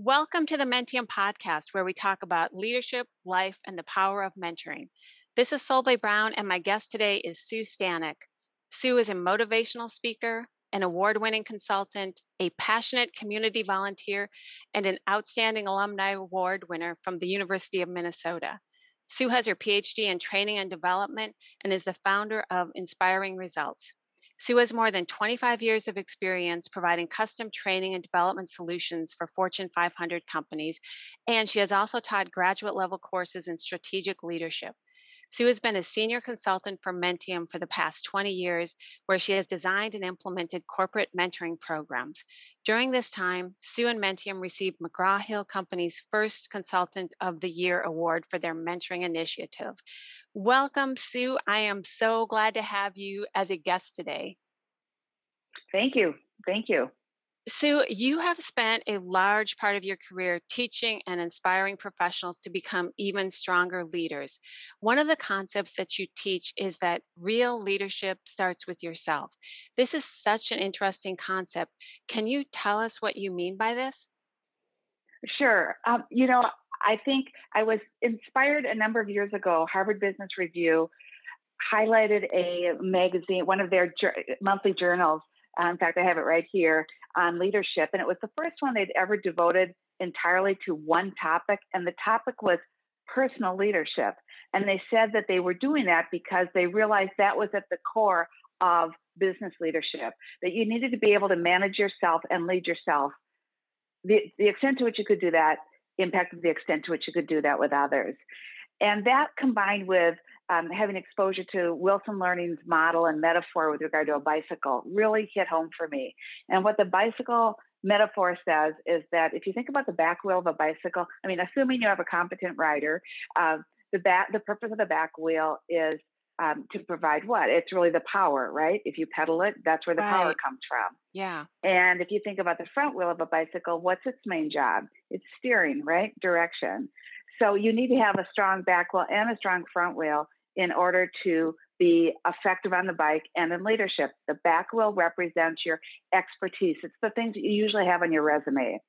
Welcome to the Menttium podcast, where we talk about leadership, life, and the power of mentoring. This is Solveig Brown, and my guest today is Sue Stanek. Sue is a motivational speaker, an award winning consultant, a passionate community volunteer, and an outstanding alumni award winner from the University of Minnesota. Sue has her PhD in training and development and is the founder of Inspiring Results. Sue has more than 25 years of experience providing custom training and development solutions for Fortune 500 companies, and she has also taught graduate level courses in strategic leadership. Sue has been a senior consultant for Menttium for the past 20 years, where she has designed and implemented corporate mentoring programs. During this time, Sue and Menttium received McGraw Hill Company's first Consultant of the Year award for their mentoring initiative. Welcome, Sue. I am so glad to have you as a guest today. Thank you. Thank you. Sue, you have spent a large part of your career teaching and inspiring professionals to become even stronger leaders. One of the concepts that you teach is that real leadership starts with yourself. This is such an interesting concept. Can you tell us what you mean by this? Sure. Um, you know, I think I was inspired a number of years ago. Harvard Business Review highlighted a magazine, one of their monthly journals. Uh, in fact, I have it right here on leadership. And it was the first one they'd ever devoted entirely to one topic. And the topic was personal leadership. And they said that they were doing that because they realized that was at the core of business leadership, that you needed to be able to manage yourself and lead yourself. The, the extent to which you could do that impacted the extent to which you could do that with others. And that combined with um, having exposure to Wilson Learning's model and metaphor with regard to a bicycle really hit home for me. And what the bicycle metaphor says is that if you think about the back wheel of a bicycle, I mean, assuming you have a competent rider, uh, the back, the purpose of the back wheel is um, to provide what? It's really the power, right? If you pedal it, that's where the right. power comes from. Yeah. And if you think about the front wheel of a bicycle, what's its main job? It's steering, right? Direction. So you need to have a strong back wheel and a strong front wheel in order to be effective on the bike and in leadership. The back wheel represents your expertise. It's the things that you usually have on your resume.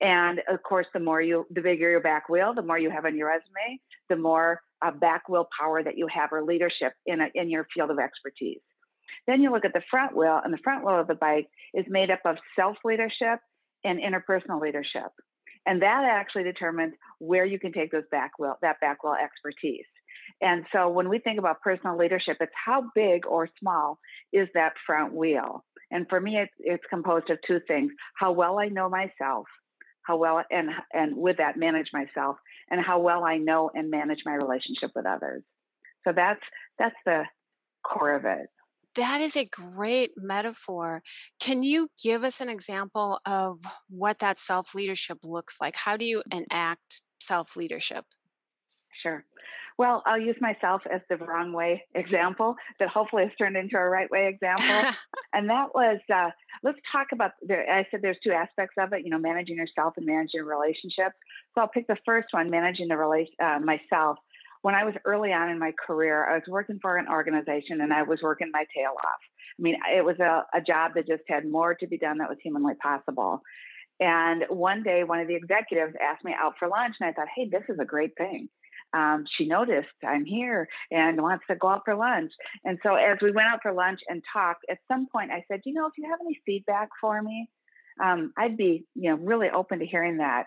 And of course, the more you, the bigger your back wheel, the more you have on your resume, the more uh, back wheel power that you have or leadership in a, in your field of expertise. Then you look at the front wheel, and the front wheel of the bike is made up of self leadership and interpersonal leadership. And that actually determines where you can take those back wheel, that back wheel expertise. And so when we think about personal leadership, it's how big or small is that front wheel? And for me, it's, it's composed of two things how well I know myself, how well, and, and with that, manage myself, and how well I know and manage my relationship with others. So that's, that's the core of it. That is a great metaphor. Can you give us an example of what that self leadership looks like? How do you enact self leadership? Sure. Well, I'll use myself as the wrong way example that hopefully has turned into a right way example. and that was uh, let's talk about. There, I said there's two aspects of it. You know, managing yourself and managing relationships. So I'll pick the first one, managing the relation uh, myself. When I was early on in my career, I was working for an organization and I was working my tail off. I mean, it was a, a job that just had more to be done that was humanly possible. And one day, one of the executives asked me out for lunch, and I thought, hey, this is a great thing um, she noticed I'm here and wants to go out for lunch. And so as we went out for lunch and talked, at some point I said, you know, if you have any feedback for me, um, I'd be, you know, really open to hearing that.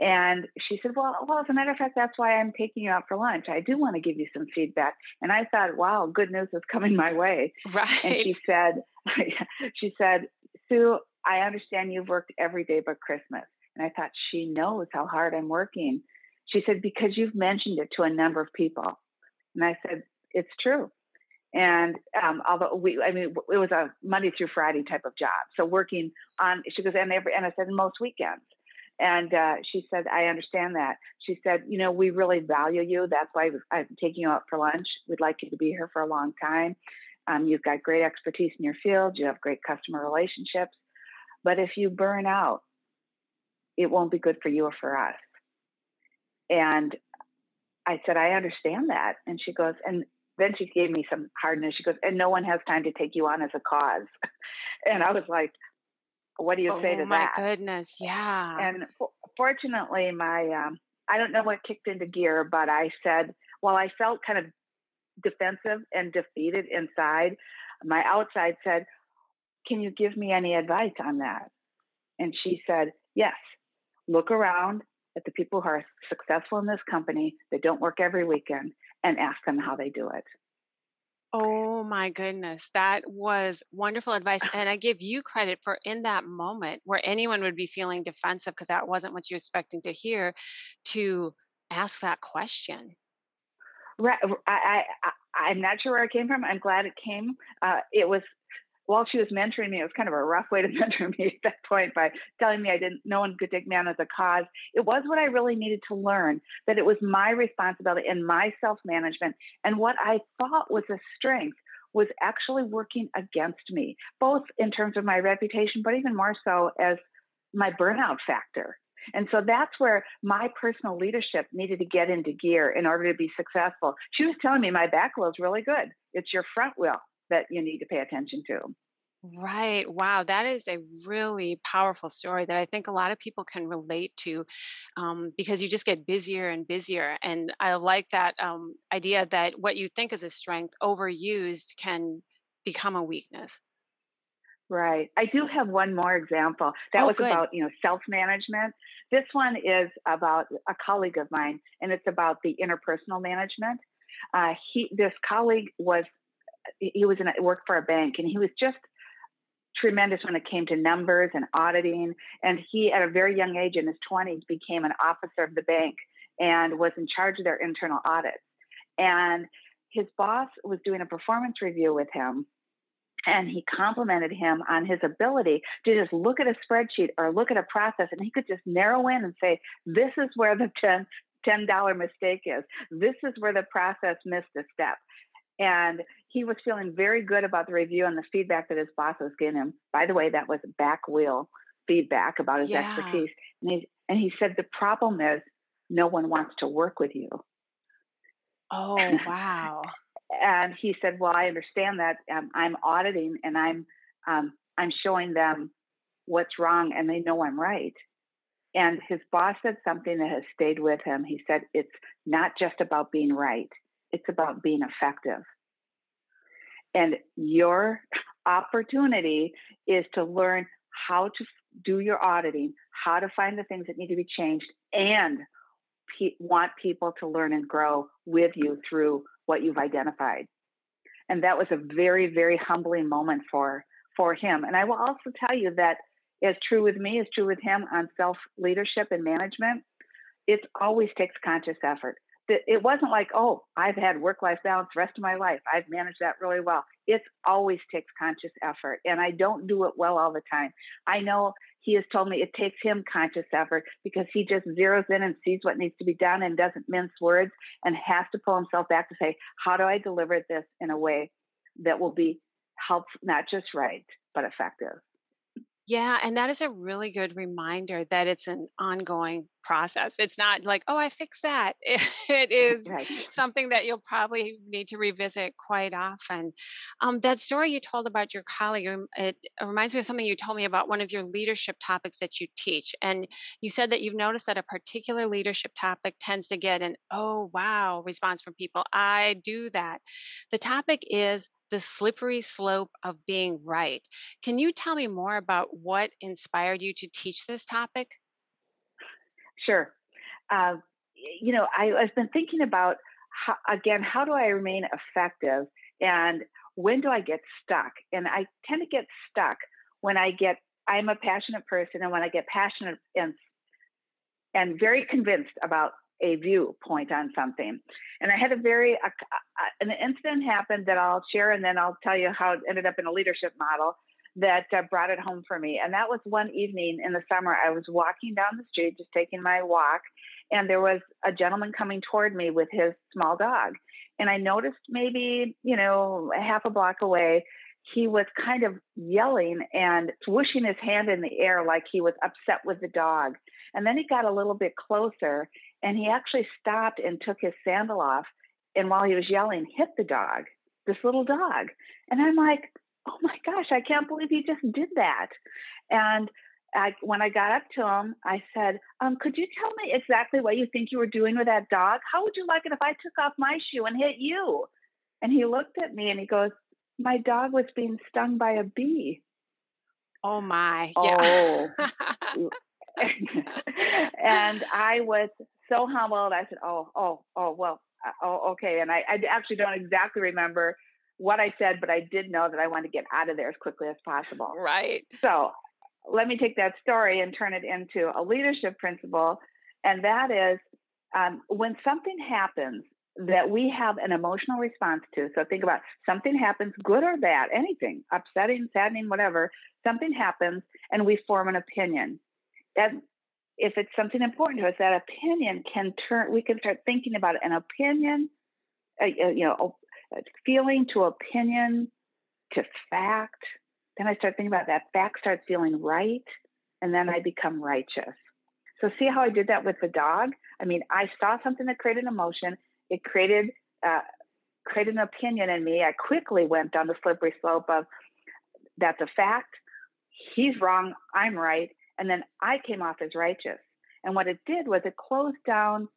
And she said, well, well, as a matter of fact, that's why I'm taking you out for lunch. I do want to give you some feedback. And I thought, wow, good news is coming my way. Right. And she said, she said, Sue, I understand you've worked every day but Christmas. And I thought she knows how hard I'm working. She said, Because you've mentioned it to a number of people. And I said, It's true. And um, although we, I mean, it was a Monday through Friday type of job. So working on, she goes, and every, and I said, most weekends. And uh, she said, I understand that. She said, you know, we really value you. That's why I'm taking you out for lunch. We'd like you to be here for a long time. Um, you've got great expertise in your field. You have great customer relationships. But if you burn out, it won't be good for you or for us. And I said, I understand that. And she goes, and then she gave me some hardness. She goes, and no one has time to take you on as a cause. and I was like, what do you oh, say to that? Oh my goodness. Yeah. And for, fortunately, my um, I don't know what kicked into gear, but I said, while I felt kind of defensive and defeated inside, my outside said, Can you give me any advice on that? And she said, Yes. Look around at the people who are successful in this company that don't work every weekend and ask them how they do it. Oh my goodness. That was wonderful advice. And I give you credit for in that moment where anyone would be feeling defensive because that wasn't what you're expecting to hear to ask that question. Right. I, I, I'm not sure where it came from. I'm glad it came. Uh, it was while she was mentoring me, it was kind of a rough way to mentor me at that point by telling me I didn't, no one could take me on as a cause. It was what I really needed to learn that it was my responsibility and my self management. And what I thought was a strength was actually working against me, both in terms of my reputation, but even more so as my burnout factor. And so that's where my personal leadership needed to get into gear in order to be successful. She was telling me my back wheel is really good. It's your front wheel that you need to pay attention to. Right. Wow. That is a really powerful story that I think a lot of people can relate to um, because you just get busier and busier. And I like that um, idea that what you think is a strength overused can become a weakness. Right. I do have one more example. That Oh, was good. about, you know, self-management. This one is about a colleague of mine, and it's about the interpersonal management. Uh, he, this colleague was, he was in a, worked for a bank, and he was just tremendous when it came to numbers and auditing. And he, at a very young age, in his 20s, became an officer of the bank and was in charge of their internal audits. And his boss was doing a performance review with him and he complimented him on his ability to just look at a spreadsheet or look at a process and he could just narrow in and say this is where the 10 $10 mistake is this is where the process missed a step and he was feeling very good about the review and the feedback that his boss was giving him by the way that was back wheel feedback about his Yeah. expertise and he, and he said the problem is no one wants to work with you Oh, wow. and he said, "Well, I understand that um, I'm auditing and I'm um, I'm showing them what's wrong, and they know I'm right." And his boss said something that has stayed with him. He said, "It's not just about being right; it's about being effective." And your opportunity is to learn how to do your auditing, how to find the things that need to be changed, and pe- want people to learn and grow with you through what you've identified. And that was a very, very humbling moment for for him. And I will also tell you that as true with me, is true with him on self leadership and management. It always takes conscious effort. It wasn't like, oh, I've had work life balance the rest of my life. I've managed that really well. It always takes conscious effort. And I don't do it well all the time. I know he has told me it takes him conscious effort because he just zeroes in and sees what needs to be done and doesn't mince words and has to pull himself back to say, how do I deliver this in a way that will be helpful, not just right, but effective? Yeah, and that is a really good reminder that it's an ongoing process. It's not like, oh, I fixed that. It is Right. something that you'll probably need to revisit quite often. Um, that story you told about your colleague, it reminds me of something you told me about one of your leadership topics that you teach. And you said that you've noticed that a particular leadership topic tends to get an, oh, wow response from people. I do that. The topic is the slippery slope of being right. Can you tell me more about what inspired you to teach this topic? Sure. Uh, you know, I, I've been thinking about how, again, how do I remain effective and when do I get stuck? And I tend to get stuck when I get, I'm a passionate person, and when I get passionate and and very convinced about a viewpoint on something. And I had a very uh, an incident happened that I'll share, and then I'll tell you how it ended up in a leadership model that uh, brought it home for me. And that was one evening in the summer. I was walking down the street, just taking my walk, and there was a gentleman coming toward me with his small dog. And I noticed maybe you know a half a block away. He was kind of yelling and swooshing his hand in the air like he was upset with the dog. And then he got a little bit closer and he actually stopped and took his sandal off. And while he was yelling, hit the dog, this little dog. And I'm like, oh my gosh, I can't believe he just did that. And I, when I got up to him, I said, um, "Could you tell me exactly what you think you were doing with that dog? How would you like it if I took off my shoe and hit you?" And he looked at me and he goes, "My dog was being stung by a bee." Oh my! Yeah. Oh. and I was so humbled. I said, "Oh, oh, oh, well, oh, okay." And I, I actually don't exactly remember what I said, but I did know that I wanted to get out of there as quickly as possible. Right. So let me take that story and turn it into a leadership principle. And that is um, when something happens that we have an emotional response to. So think about something happens, good or bad, anything, upsetting, saddening, whatever, something happens, and we form an opinion. That if it's something important to us, that opinion can turn, we can start thinking about. An opinion, uh you know, feeling to opinion to fact. Then I start thinking about that fact starts feeling right, and then I become righteous. So see how I did that with the dog? I mean, I saw something that created emotion. It created uh, created an opinion in me. I quickly went down the slippery slope of that's a fact. He's wrong. I'm right. And then I came off as righteous. And what it did was it closed down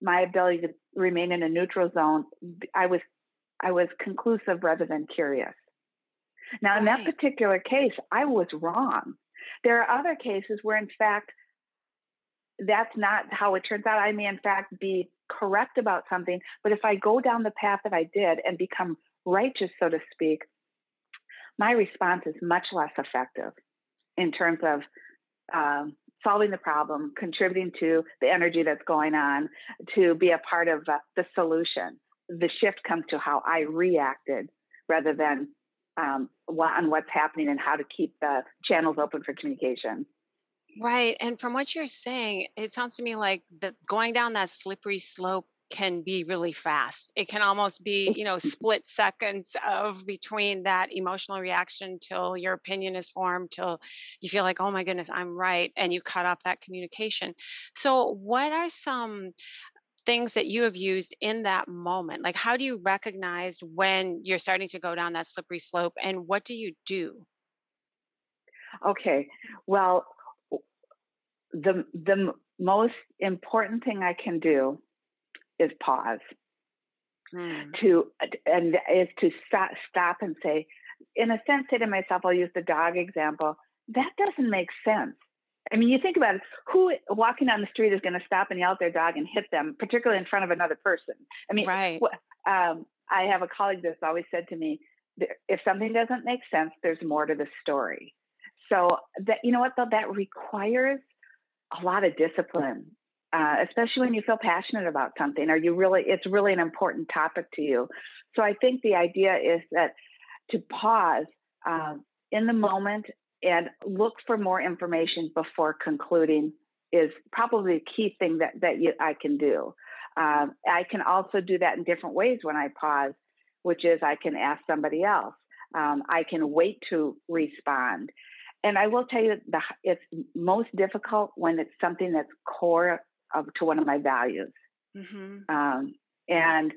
my ability to remain in a neutral zone. I was I was conclusive rather than curious. Now, in that particular case, I was wrong. There are other cases where, in fact, that's not how it turns out. I may, in fact, be correct about something, but if I go down the path that I did and become righteous, so to speak, my response is much less effective in terms of um, solving the problem, contributing to the energy that's going on, to be a part of uh, the solution. The shift comes to how I reacted rather than um, on what's happening and how to keep the channels open for communication. Right. And from what you're saying, it sounds to me like that going down that slippery slope can be really fast. It can almost be, you know, split seconds of between that emotional reaction till your opinion is formed, till you feel like, oh my goodness, I'm right. And you cut off that communication. So, what are some things that you have used in that moment? Like, how do you recognize when you're starting to go down that slippery slope and what do you do? Okay. Well, the the most important thing I can do is pause. Mm. To and is to stop stop and say, in a sense, say to myself, I'll use the dog example. That doesn't make sense. I mean, you think about it, who walking down the street is going to stop and yell at their dog and hit them, particularly in front of another person? I mean, right. um, I have a colleague that's always said to me, if something doesn't make sense, there's more to the story. So that you know what though, that requires a lot of discipline, uh, especially when you feel passionate about something or you really it's really an important topic to you. So I think the idea is that to pause um, in the moment and look for more information before concluding is probably a key thing that that you, I can do. Um, I can also do that in different ways when I pause, which is I can ask somebody else. Um, I can wait to respond and I will tell you, the, it's most difficult when it's something that's core of, to one of my values. Mm-hmm. Um, and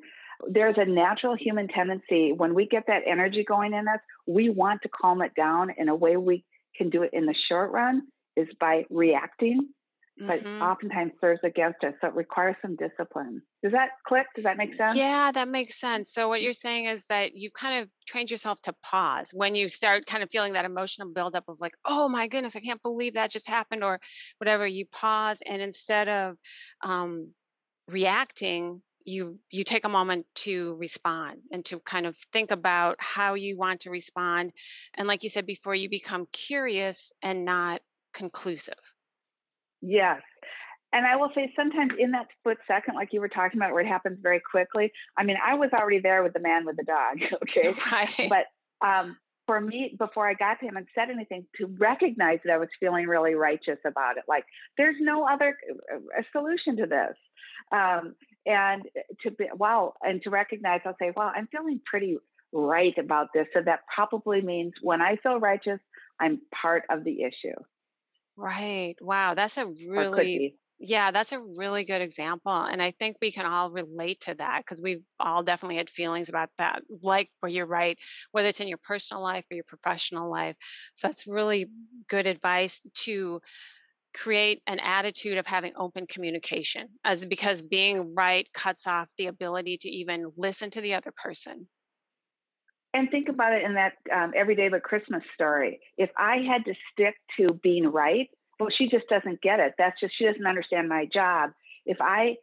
there's a natural human tendency when we get that energy going in us, we want to calm it down. And a way we can do it in the short run is by reacting but mm-hmm. oftentimes serves against us. So it requires some discipline. Does that click? Does that make sense? Yeah, that makes sense. So what you're saying is that you've kind of trained yourself to pause when you start kind of feeling that emotional buildup of like, oh my goodness, I can't believe that just happened, or whatever. You pause and instead of um, reacting, you you take a moment to respond and to kind of think about how you want to respond and like you said before you become curious and not conclusive Yes. And I will say sometimes in that split second, like you were talking about, where it happens very quickly. I mean, I was already there with the man with the dog, okay? Right. But um, for me, before I got to him and said anything, to recognize that I was feeling really righteous about it. Like, there's no other uh, solution to this. Um, and to be, wow, and to recognize, I'll say, wow, I'm feeling pretty right about this. So that probably means when I feel righteous, I'm part of the issue. Right. Wow. That's a really Yeah, that's a really good example. And I think we can all relate to that because we've all definitely had feelings about that. Like, where you're right, whether it's in your personal life or your professional life. So that's really good advice to create an attitude of having open communication, as because being right cuts off the ability to even listen to the other person. And think about it in that um, everyday but Christmas story. If I had to stick to being right, well, she just doesn't get it. That's just, she doesn't understand my job. If I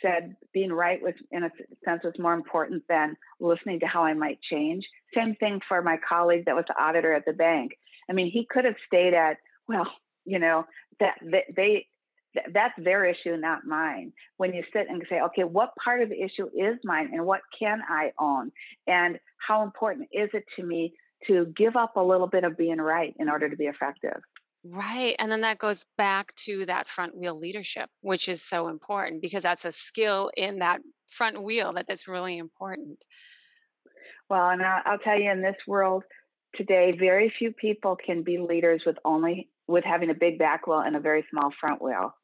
said being right was, in a sense, was more important than listening to how I might change. Same thing for my colleague that was the auditor at the bank. I mean, he could have stayed at, well, you know, that they, that's their issue, not mine. When you sit and say, okay, what part of the issue is mine and what can I own? And how important is it to me to give up a little bit of being right in order to be effective? Right. And then that goes back to that front wheel leadership, which is so important because that's a skill in that front wheel that that's really important. Well, and I'll tell you in this world today, very few people can be leaders with only with having a big back wheel and a very small front wheel.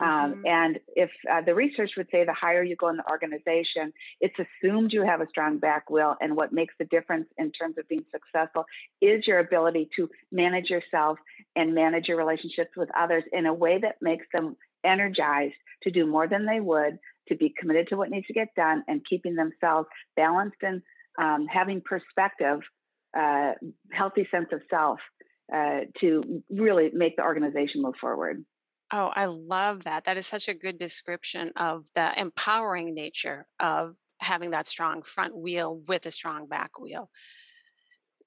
Um, mm-hmm. And if uh, the research would say the higher you go in the organization, it's assumed you have a strong back wheel. And what makes the difference in terms of being successful is your ability to manage yourself and manage your relationships with others in a way that makes them energized to do more than they would, to be committed to what needs to get done, and keeping themselves balanced and um, having perspective, uh, healthy sense of self uh, to really make the organization move forward. Oh, I love that. That is such a good description of the empowering nature of having that strong front wheel with a strong back wheel.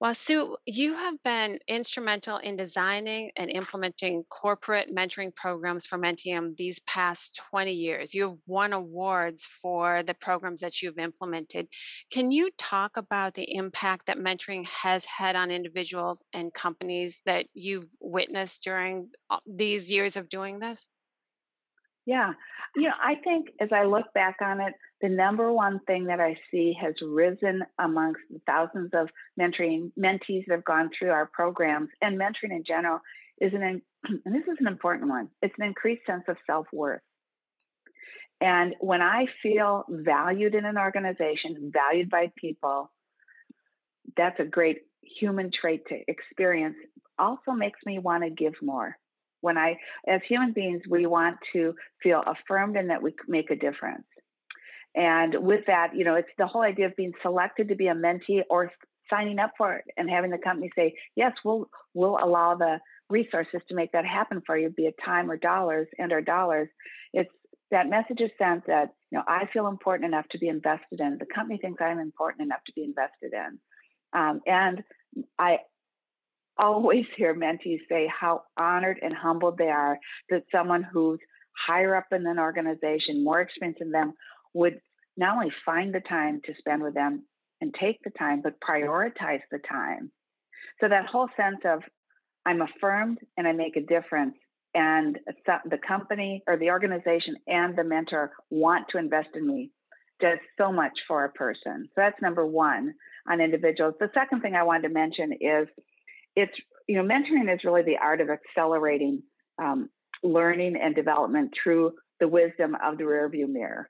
Well, Sue, you have been instrumental in designing and implementing corporate mentoring programs for Menttium these past 20 years. You've won awards for the programs that you've implemented. Can you talk about the impact that mentoring has had on individuals and companies that you've witnessed during uh, these years of doing this? Yeah. You know, I think as I look back on it, the number one thing that I see has risen amongst the thousands of mentoring mentees that have gone through our programs and mentoring in general is an, and this is an important one, it's an increased sense of self worth. And when I feel valued in an organization, valued by people, that's a great human trait to experience. Also makes me want to give more. When I, as human beings, we want to feel affirmed and that we make a difference. And with that, you know, it's the whole idea of being selected to be a mentee or signing up for it and having the company say, yes, we'll we'll allow the resources to make that happen for you, be it time or dollars and or dollars. It's that message is sent that, you know, I feel important enough to be invested in. The company thinks I'm important enough to be invested in. Um, and I always hear mentees say how honored and humbled they are that someone who's higher up in an organization, more experienced than them, would not only find the time to spend with them and take the time, but prioritize the time. So that whole sense of I'm affirmed and I make a difference, and the company or the organization and the mentor want to invest in me does so much for a person. So that's number one on individuals. The second thing I wanted to mention is it's you know mentoring is really the art of accelerating um, learning and development through the wisdom of the rearview mirror.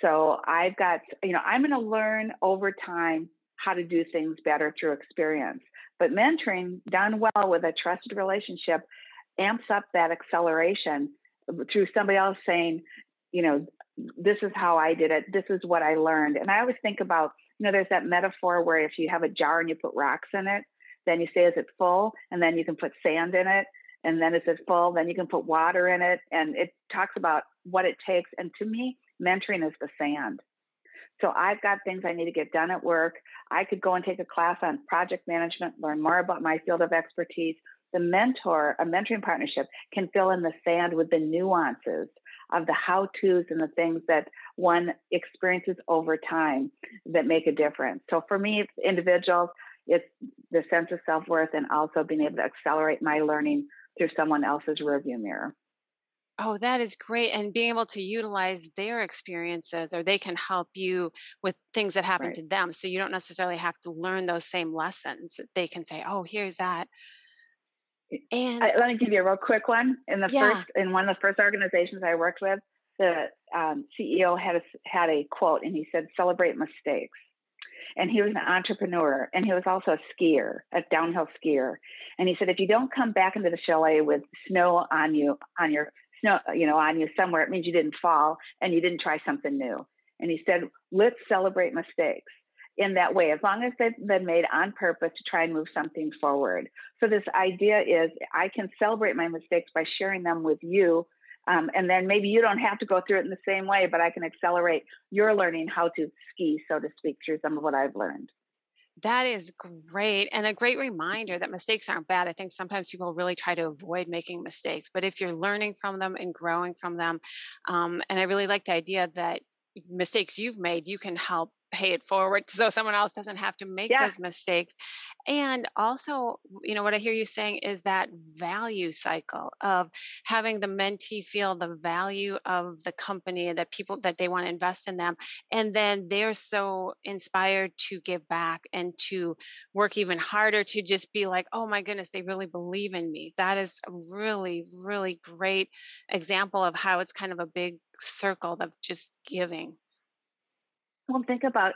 So I've got, you know, I'm going to learn over time how to do things better through experience. But mentoring done well with a trusted relationship amps up that acceleration uh, through somebody else saying, you know, this is how I did it. This is what I learned. And I always think about, you know, there's that metaphor where if you have a jar and you put rocks in it, then you say, is it full? And then you can put sand in it. And then is it full? Then you can put water in it. And it talks about what it takes. And to me, mentoring is the sand. So I've got things I need to get done at work. I could go and take a class on project management, learn more about my field of expertise. The mentor, a mentoring partnership, can fill in the sand with the nuances of the how to's and the things that one experiences over time that make a difference. So for me, it's individuals, it's the sense of self worth and also being able to accelerate my learning through someone else's rearview mirror. Oh, that is great. And being able to utilize their experiences or they can help you with things that happen Right. to them. So you don't necessarily have to learn those same lessons. They can say, oh, here's that. And I, let me give you a real quick one. In the yeah. first, in one of the first organizations I worked with, the um, CEO had a, had a quote, and he said, "Celebrate mistakes." And he was an entrepreneur, and he was also a skier, a downhill skier. And he said, if you don't come back into the chalet with snow on you, on your snow, you know, on you somewhere, it means you didn't fall and you didn't try something new. And he said, let's celebrate mistakes in that way, as long as they've been made on purpose to try and move something forward. So this idea is I can celebrate my mistakes by sharing them with you. Um, and then maybe you don't have to go through it in the same way, but I can accelerate your learning how to ski, so to speak, through some of what I've learned. That is great. And a great reminder that mistakes aren't bad. I think sometimes people really try to avoid making mistakes, but if you're learning from them and growing from them, um, and I really like the idea that mistakes you've made, you can help pay it forward so someone else doesn't have to make yeah. those mistakes. And also you know what i hear you saying is that value cycle of having the mentee feel the value of the company that people that they want to invest in them and then they're so inspired to give back and to work even harder to just be like oh my goodness they really believe in me. That is a really really great example of how it's kind of a big circle of just giving well, think about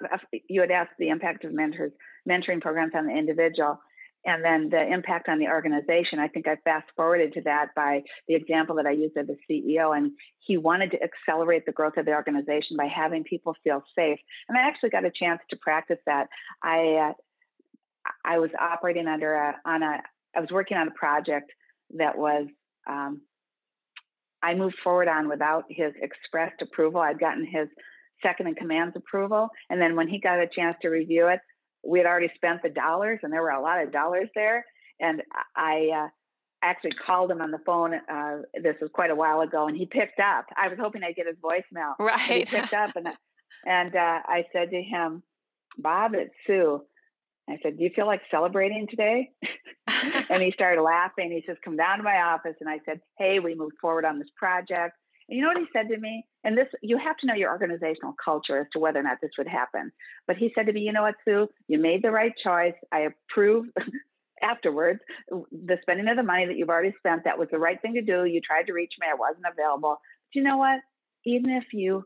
you had asked the impact of mentors, mentoring programs on the individual, and then the impact on the organization. I think I fast forwarded to that by the example that I used of the CEO, and he wanted to accelerate the growth of the organization by having people feel safe. And I actually got a chance to practice that. I uh, I was operating under a on a I was working on a project that was um, I moved forward on without his expressed approval. I'd gotten his second in command's approval. And then when he got a chance to review it, we had already spent the dollars, and there were a lot of dollars there. And I uh, actually called him on the phone. Uh, this was quite a while ago, and he picked up. I was hoping I'd get his voicemail. Right. he picked up, and and uh, I said to him, "Bob, it's Sue." I said, "Do you feel like celebrating today?" and he started laughing. He says, "Come down to my office." And I said, "Hey, we moved forward on this project. And you know what he said to me? And this, you have to know your organizational culture as to whether or not this would happen. But he said to me, you know what, Sue, you made the right choice. I approve afterwards the spending of the money that you've already spent. That was the right thing to do. You tried to reach me, I wasn't available. But you know what? Even if you,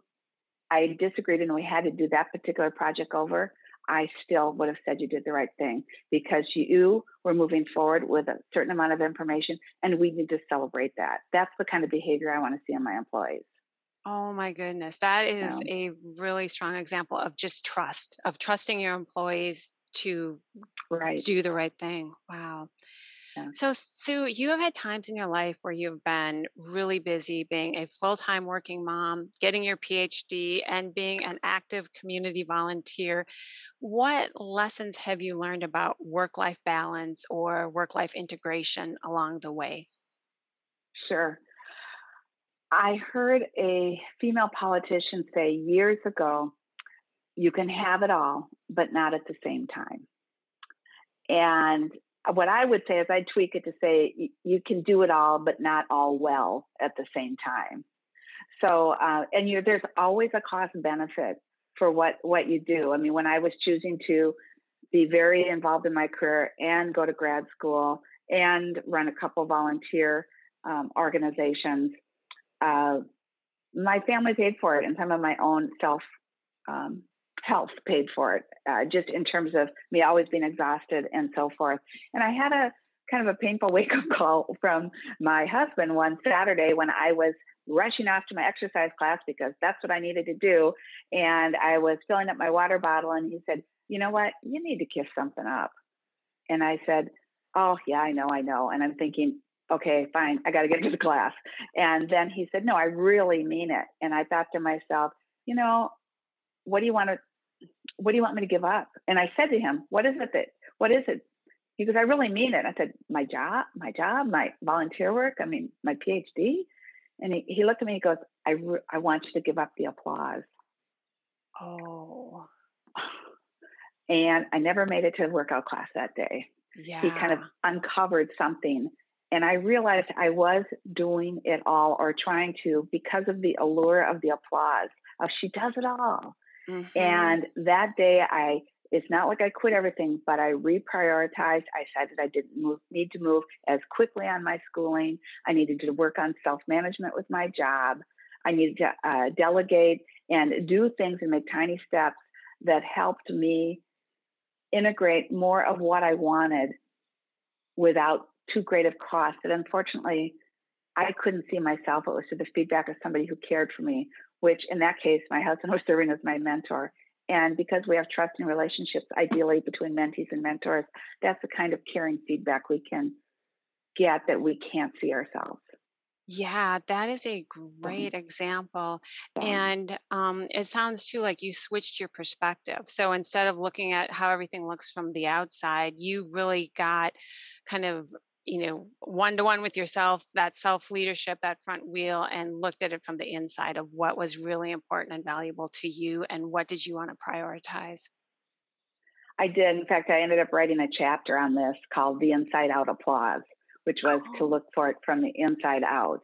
I disagreed and we had to do that particular project over, I still would have said you did the right thing because you were moving forward with a certain amount of information, and we need to celebrate that. That's the kind of behavior I want to see in my employees. Oh my goodness. That is a really strong example of just trust, of trusting your employees to right. do the right thing. Wow. So, Sue, you have had times in your life where you've been really busy being a full time working mom, getting your PhD, and being an active community volunteer. What lessons have you learned about work life balance or work life integration along the way? Sure. I heard a female politician say years ago you can have it all, but not at the same time. And what I would say is I'd tweak it to say you can do it all, but not all well at the same time. So, uh, and you, there's always a cost benefit for what what you do. I mean, when I was choosing to be very involved in my career and go to grad school and run a couple volunteer um, organizations, uh, my family paid for it, and some of my own self um, health paid for it, uh, just in terms of me always being exhausted and so forth. And I had a kind of a painful wake up call from my husband one Saturday when I was rushing off to my exercise class because that's what I needed to do. And I was filling up my water bottle, and he said, You know what? You need to kiss something up. And I said, Oh, yeah, I know, I know. And I'm thinking, okay, fine, I got to get to the class. And then he said, no, I really mean it. And I thought to myself, you know, what do you want to what do you want me to give up? And I said to him, what is it that, what is it? He goes, I really mean it. I said, my job, my job, my volunteer work. I mean, my PhD. And he, he looked at me, he goes, I, re- I want you to give up the applause. Oh. And I never made it to a workout class that day. Yeah. He kind of uncovered something. And I realized I was doing it all or trying to because of the allure of the applause of she does it all. Mm-hmm. And that day, I it's not like I quit everything, but I reprioritized. I decided I didn't move, need to move as quickly on my schooling. I needed to work on self management with my job. I needed to uh, delegate and do things and make tiny steps that helped me integrate more of what I wanted without too great of cost. And unfortunately, I couldn't see myself. It was through the feedback of somebody who cared for me, which in that case, my husband was serving as my mentor. And because we have trusting relationships, ideally between mentees and mentors, that's the kind of caring feedback we can get that we can't see ourselves. Yeah, that is a great example. And um, it sounds too like you switched your perspective. So instead of looking at how everything looks from the outside, you really got kind of, you know, one to one with yourself, that self leadership, that front wheel, and looked at it from the inside of what was really important and valuable to you and what did you want to prioritize. I did. In fact, I ended up writing a chapter on this called The Inside Out Applause which was to oh. look for it from the inside out.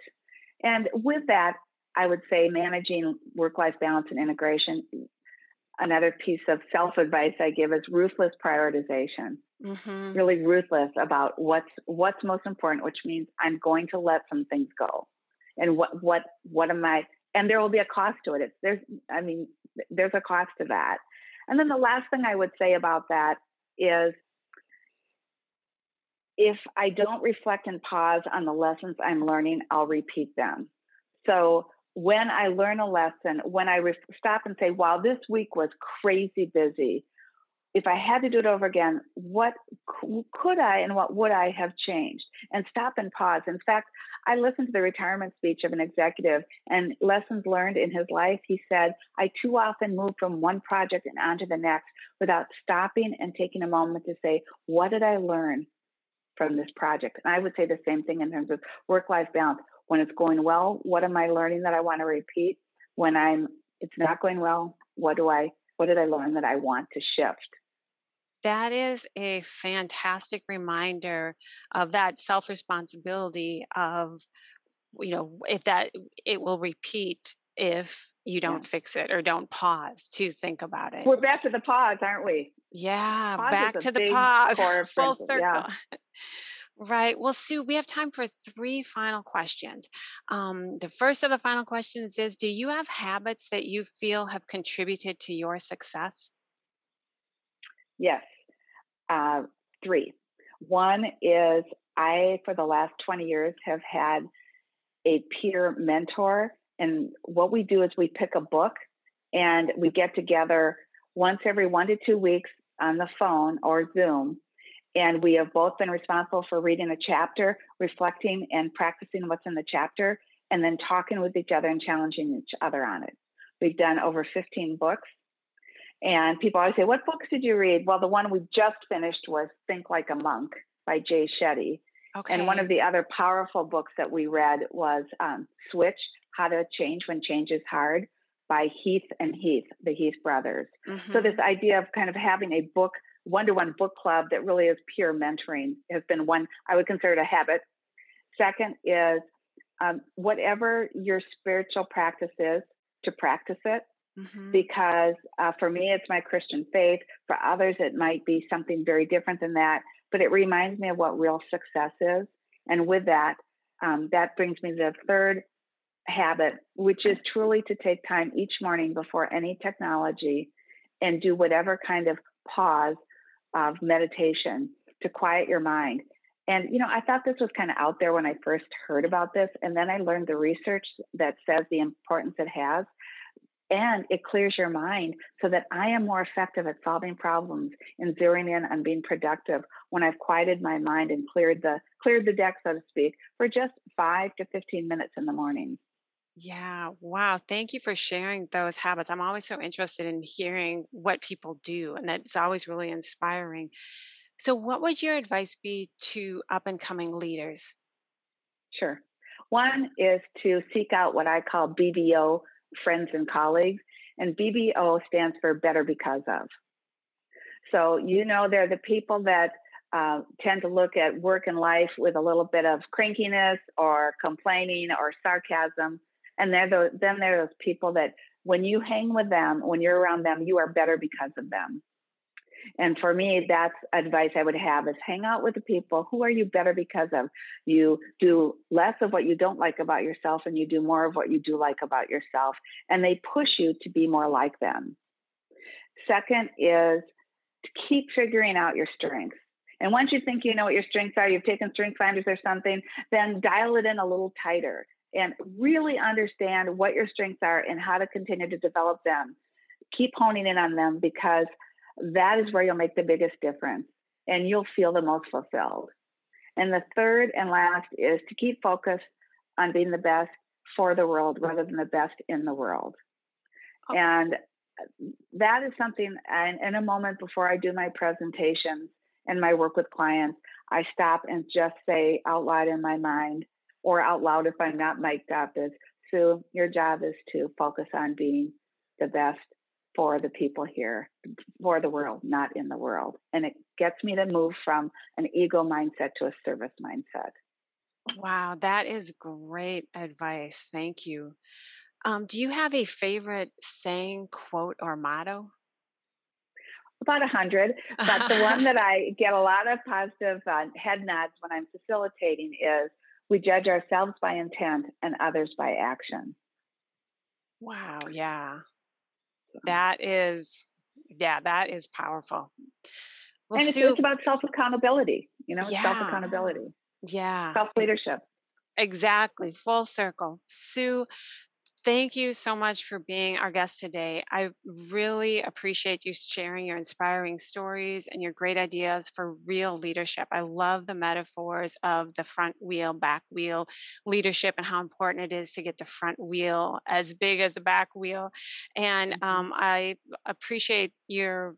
And with that, I would say managing work life balance and integration. Another piece of self advice I give is ruthless prioritization. Mm-hmm. Really ruthless about what's what's most important, which means I'm going to let some things go. And what what what am I? And there will be a cost to it. It's, there's I mean there's a cost to that. And then the last thing I would say about that is if I don't reflect and pause on the lessons I'm learning, I'll repeat them. So when I learn a lesson, when I re- stop and say, wow, this week was crazy busy, if I had to do it over again, what could I and what would I have changed? And stop and pause. In fact, I listened to the retirement speech of an executive and lessons learned in his life. He said, I too often move from one project and onto the next without stopping and taking a moment to say, what did I learn? from this project. And I would say the same thing in terms of work life balance. When it's going well, what am I learning that I want to repeat? When I'm it's not going well, what do I what did I learn that I want to shift? That is a fantastic reminder of that self responsibility of you know if that it will repeat if you don't yeah. fix it or don't pause to think about it. We're back to the pause, aren't we? Yeah, pause back to the pause. Full circle. Yeah. Right. Well, Sue, we have time for three final questions. Um, the first of the final questions is Do you have habits that you feel have contributed to your success? Yes. Uh, three. One is I, for the last 20 years, have had a peer mentor. And what we do is we pick a book and we get together once every one to two weeks on the phone or Zoom and we have both been responsible for reading a chapter, reflecting and practicing what's in the chapter, and then talking with each other and challenging each other on it. We've done over 15 books. And people always say, What books did you read? Well, the one we just finished was Think Like a Monk by Jay Shetty. Okay. And one of the other powerful books that we read was um, Switch How to Change When Change is Hard by Heath and Heath, the Heath brothers. Mm-hmm. So, this idea of kind of having a book one to one book club that really is pure mentoring has been one I would consider it a habit. Second is um, whatever your spiritual practice is, to practice it. Mm-hmm. Because uh, for me, it's my Christian faith. For others, it might be something very different than that. But it reminds me of what real success is. And with that, um, that brings me to the third habit, which is truly to take time each morning before any technology and do whatever kind of pause of meditation to quiet your mind. And, you know, I thought this was kind of out there when I first heard about this. And then I learned the research that says the importance it has. And it clears your mind so that I am more effective at solving problems and zeroing in on being productive when I've quieted my mind and cleared the cleared the deck, so to speak, for just five to 15 minutes in the morning. Yeah, wow. Thank you for sharing those habits. I'm always so interested in hearing what people do, and that's always really inspiring. So, what would your advice be to up and coming leaders? Sure. One is to seek out what I call BBO friends and colleagues, and BBO stands for better because of. So, you know, they're the people that uh, tend to look at work and life with a little bit of crankiness or complaining or sarcasm and they're then there are those people that when you hang with them, when you're around them, you are better because of them. And for me, that's advice I would have is hang out with the people who are you better because of. You do less of what you don't like about yourself and you do more of what you do like about yourself. And they push you to be more like them. Second is to keep figuring out your strengths. And once you think you know what your strengths are, you've taken strength finders or something, then dial it in a little tighter and really understand what your strengths are and how to continue to develop them. Keep honing in on them because that is where you'll make the biggest difference and you'll feel the most fulfilled. And the third and last is to keep focused on being the best for the world rather than the best in the world. Oh. And that is something, and in a moment before I do my presentations and my work with clients, I stop and just say out loud in my mind or out loud if I'm not mic'd up is Sue, your job is to focus on being the best for the people here, for the world, not in the world. And it gets me to move from an ego mindset to a service mindset. Wow, that is great advice. Thank you. Um, do you have a favorite saying, quote, or motto? About a hundred, but the one that I get a lot of positive uh, head nods when I'm facilitating is we judge ourselves by intent and others by action. Wow, yeah. That is, yeah, that is powerful. Well, and it's, Sue, it's about self accountability, you know, yeah, self accountability. Yeah. Self leadership. Exactly. Full circle. Sue, thank you so much for being our guest today. I really appreciate you sharing your inspiring stories and your great ideas for real leadership. I love the metaphors of the front wheel, back wheel leadership and how important it is to get the front wheel as big as the back wheel. And mm-hmm. um, I appreciate your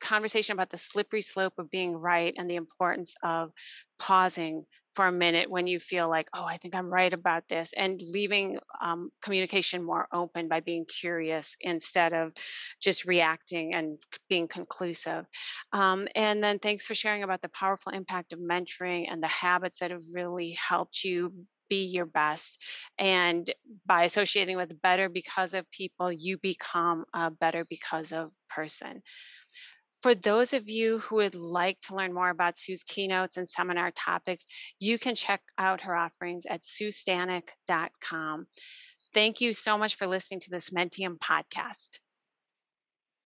conversation about the slippery slope of being right and the importance of pausing for a minute when you feel like, oh, I think I'm right about this, and leaving um, communication more open by being curious instead of just reacting and being conclusive. Um, and then thanks for sharing about the powerful impact of mentoring and the habits that have really helped you be your best. And by associating with better because of people, you become a better because of person. For those of you who would like to learn more about Sue's keynotes and seminar topics, you can check out her offerings at suestanek.com. Thank you so much for listening to this Menttium podcast.